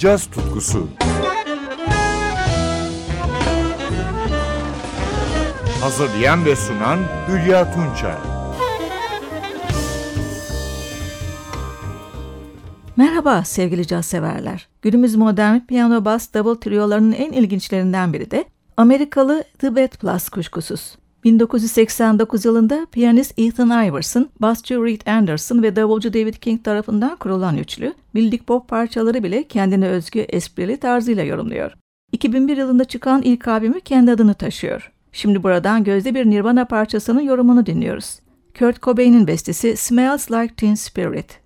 caz tutkusu. Hazırlayan ve sunan Hülya Tunçay. Merhaba sevgili caz severler. Günümüz modern piyano bas double triolarının en ilginçlerinden biri de Amerikalı The Bad Plus kuşkusuz. 1989 yılında piyanist Ethan Iverson, basçı Reed Anderson ve davulcu David King tarafından kurulan üçlü, bildik pop parçaları bile kendine özgü esprili tarzıyla yorumluyor. 2001 yılında çıkan ilk albümü kendi adını taşıyor. Şimdi buradan gözde bir Nirvana parçasının yorumunu dinliyoruz. Kurt Cobain'in bestesi Smells Like Teen Spirit.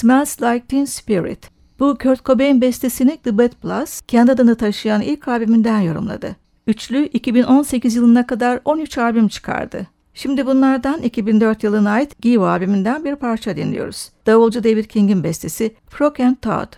Smells Like Teen Spirit. Bu Kurt Cobain bestesini The Bad Plus, kendi adını taşıyan ilk albümünden yorumladı. Üçlü 2018 yılına kadar 13 albüm çıkardı. Şimdi bunlardan 2004 yılına ait Give albümünden bir parça dinliyoruz. Davulcu David King'in bestesi Frog and Todd.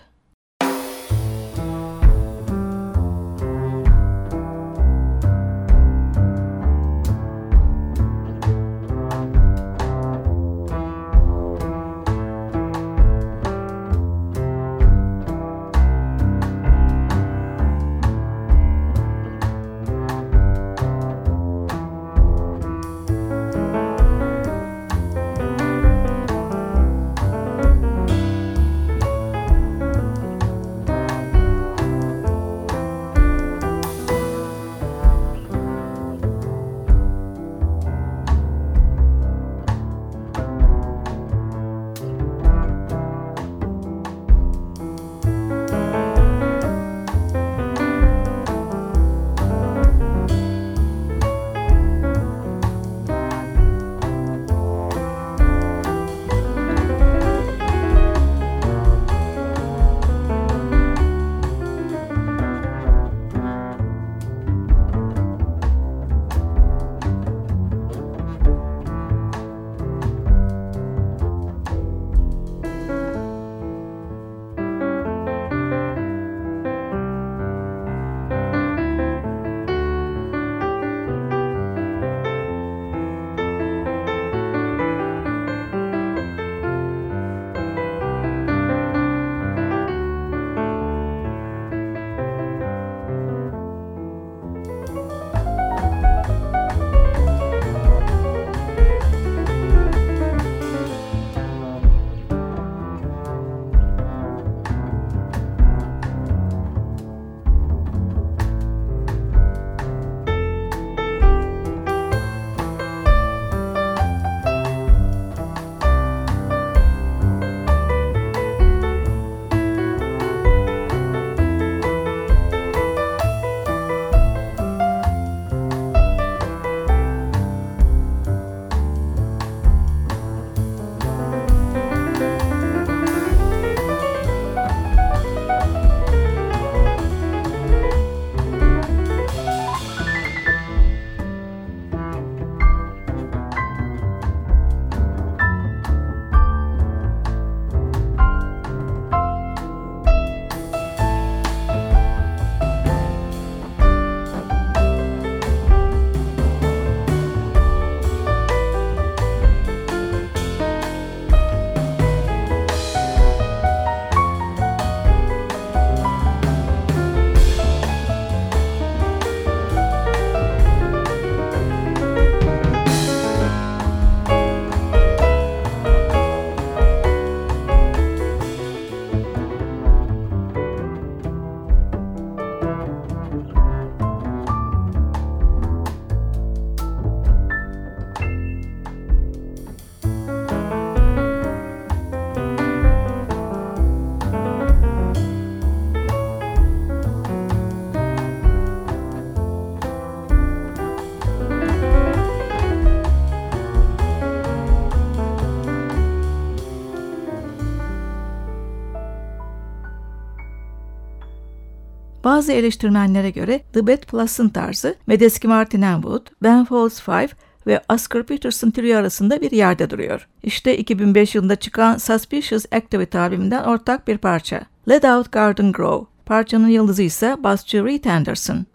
Bazı eleştirmenlere göre The Bad Plus'ın tarzı Medeski Martin Wood, Ben Folds Five ve Oscar Peterson trio arasında bir yerde duruyor. İşte 2005 yılında çıkan Suspicious Activity albümünden ortak bir parça. Let Out Garden Grow. Parçanın yıldızı ise basçı Reed Anderson.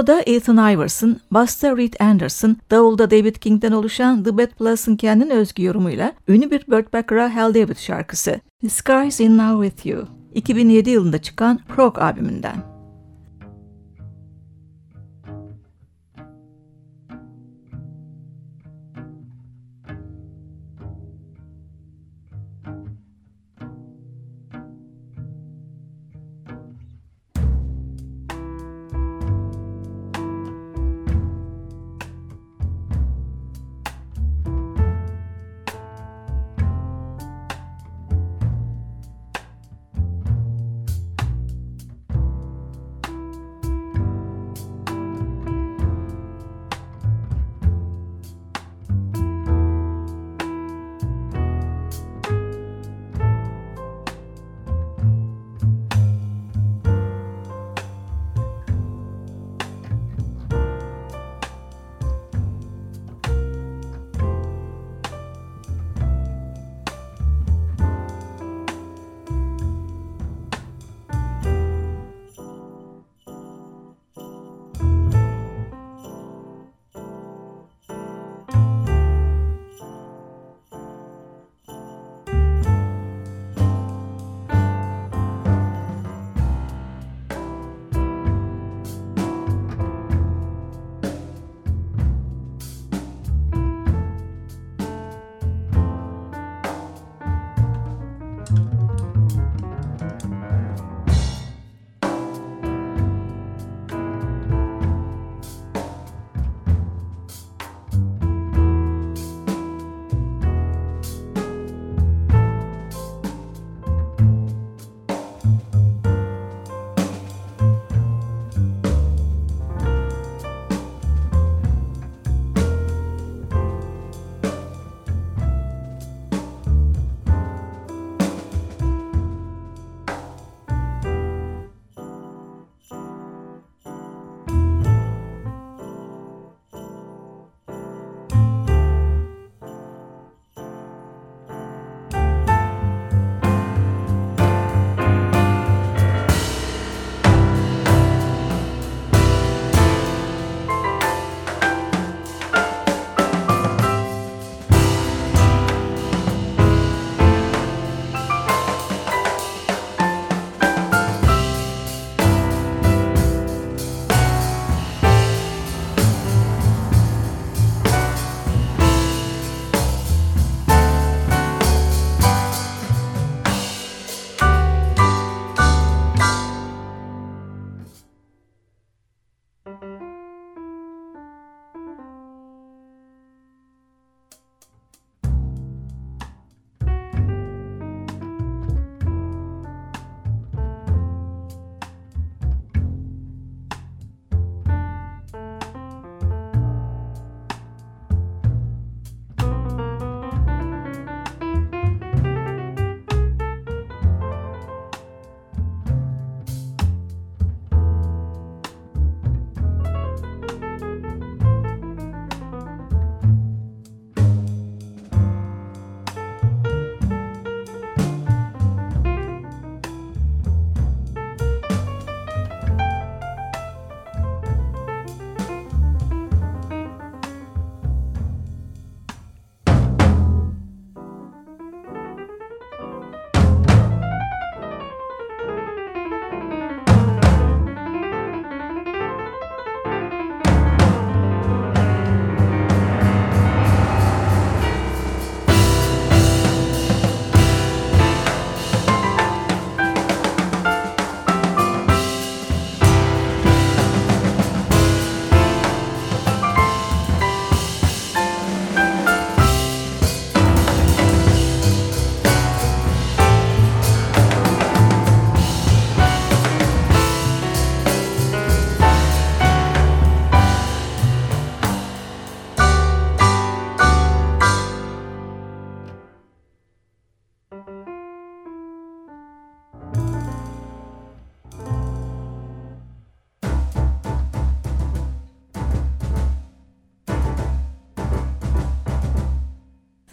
Piyanoda Ethan Iverson, basta Reed Anderson, davulda David King'den oluşan The Bad Plus'ın kendine özgü yorumuyla ünlü bir Burt Bacharach Hal David şarkısı The Sky's in Love With You 2007 yılında çıkan Prog albümünden.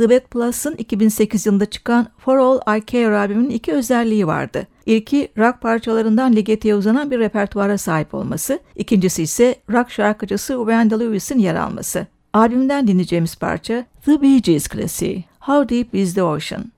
Bad Plus'ın 2008 yılında çıkan For All I Care albümünün iki özelliği vardı. İlki rock parçalarından ligetiye uzanan bir repertuara sahip olması, ikincisi ise rock şarkıcısı Wendell Lewis'in yer alması. Albümden dinleyeceğimiz parça The Bee Gees klasiği How Deep Is the Ocean?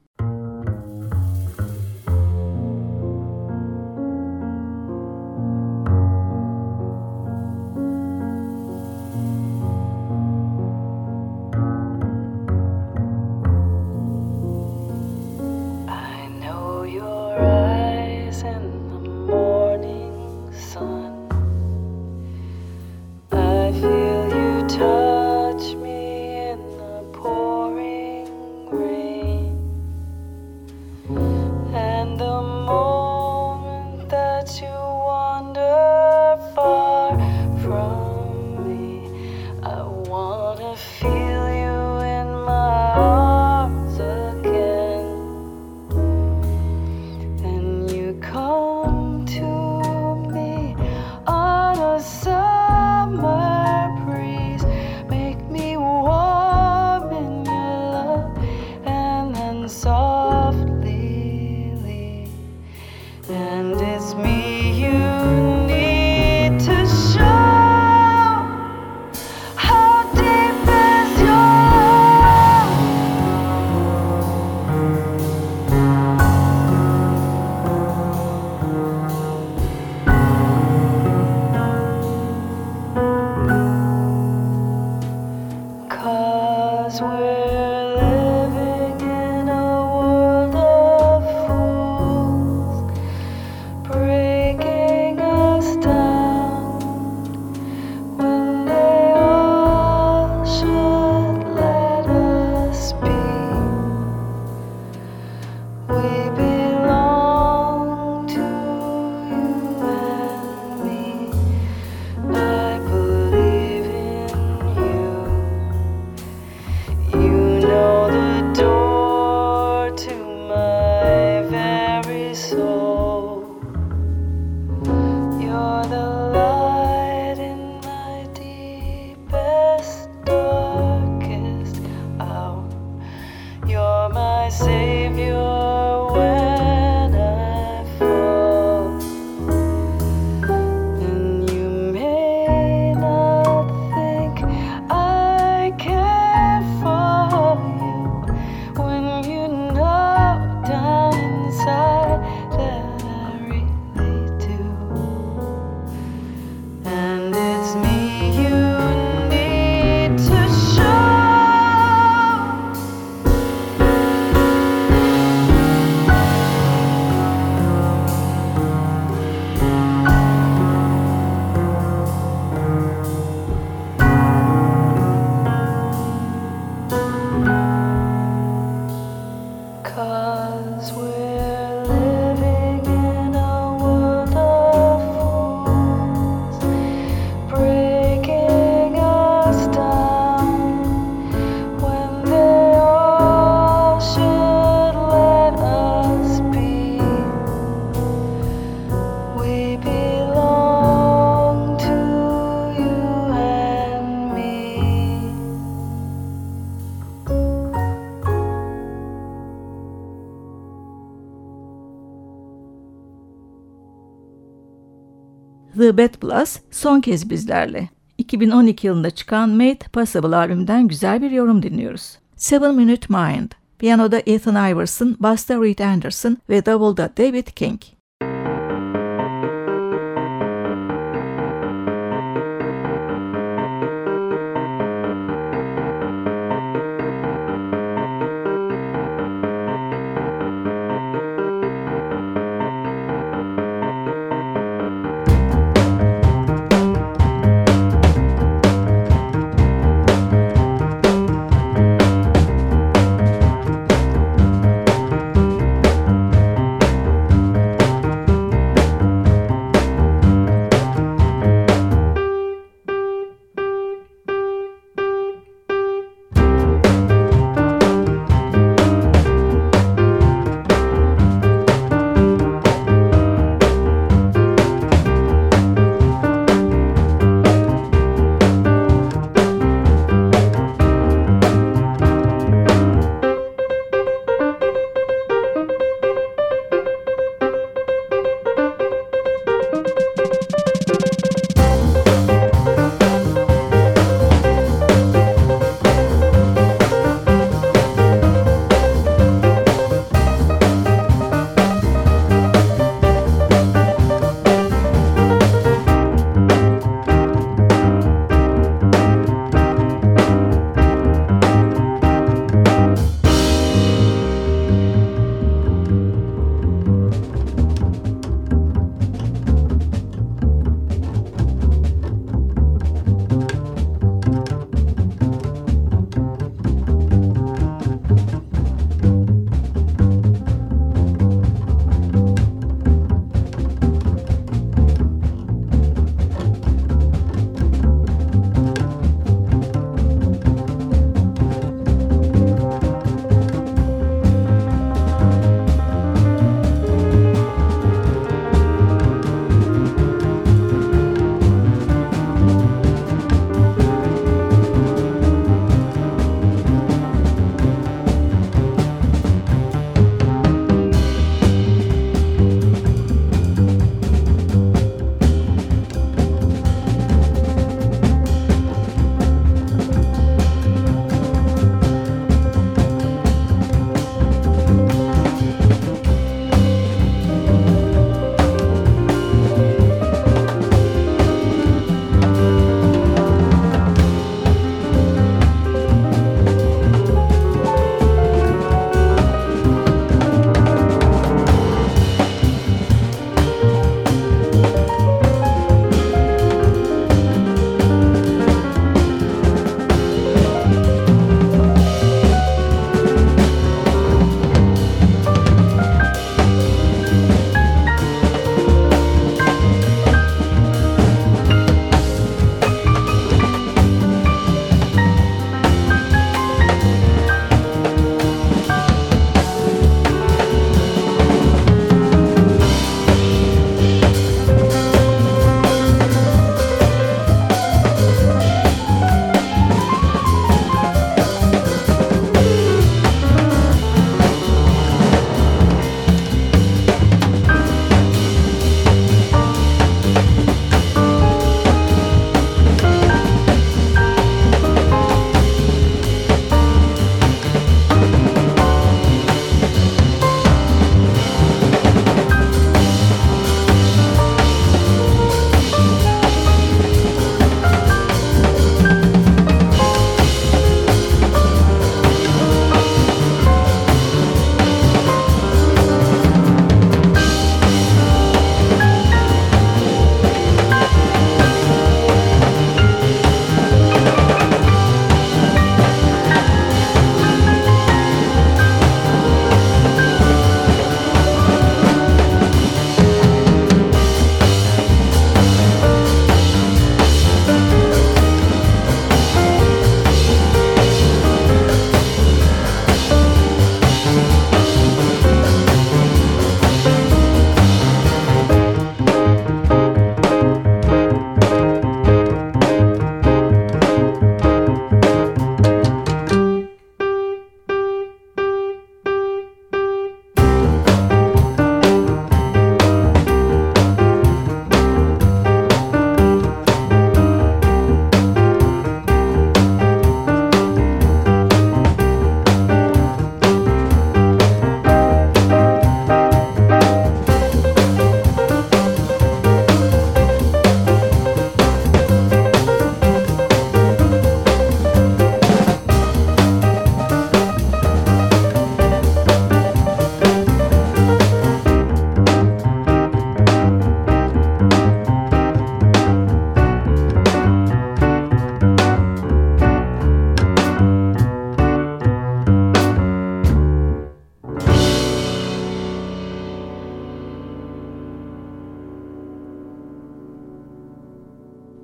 The Bad Plus son kez bizlerle. 2012 yılında çıkan Made Possible albümden güzel bir yorum dinliyoruz. Seven Minute Mind, piyanoda Ethan Iverson, basta Reed Anderson ve davulda David King.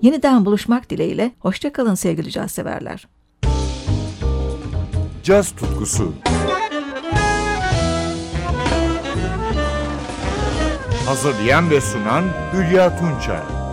Yeniden buluşmak dileğiyle. Hoşçakalın sevgili caz severler. Caz tutkusu. Hazırlayan ve sunan Hülya Tunçay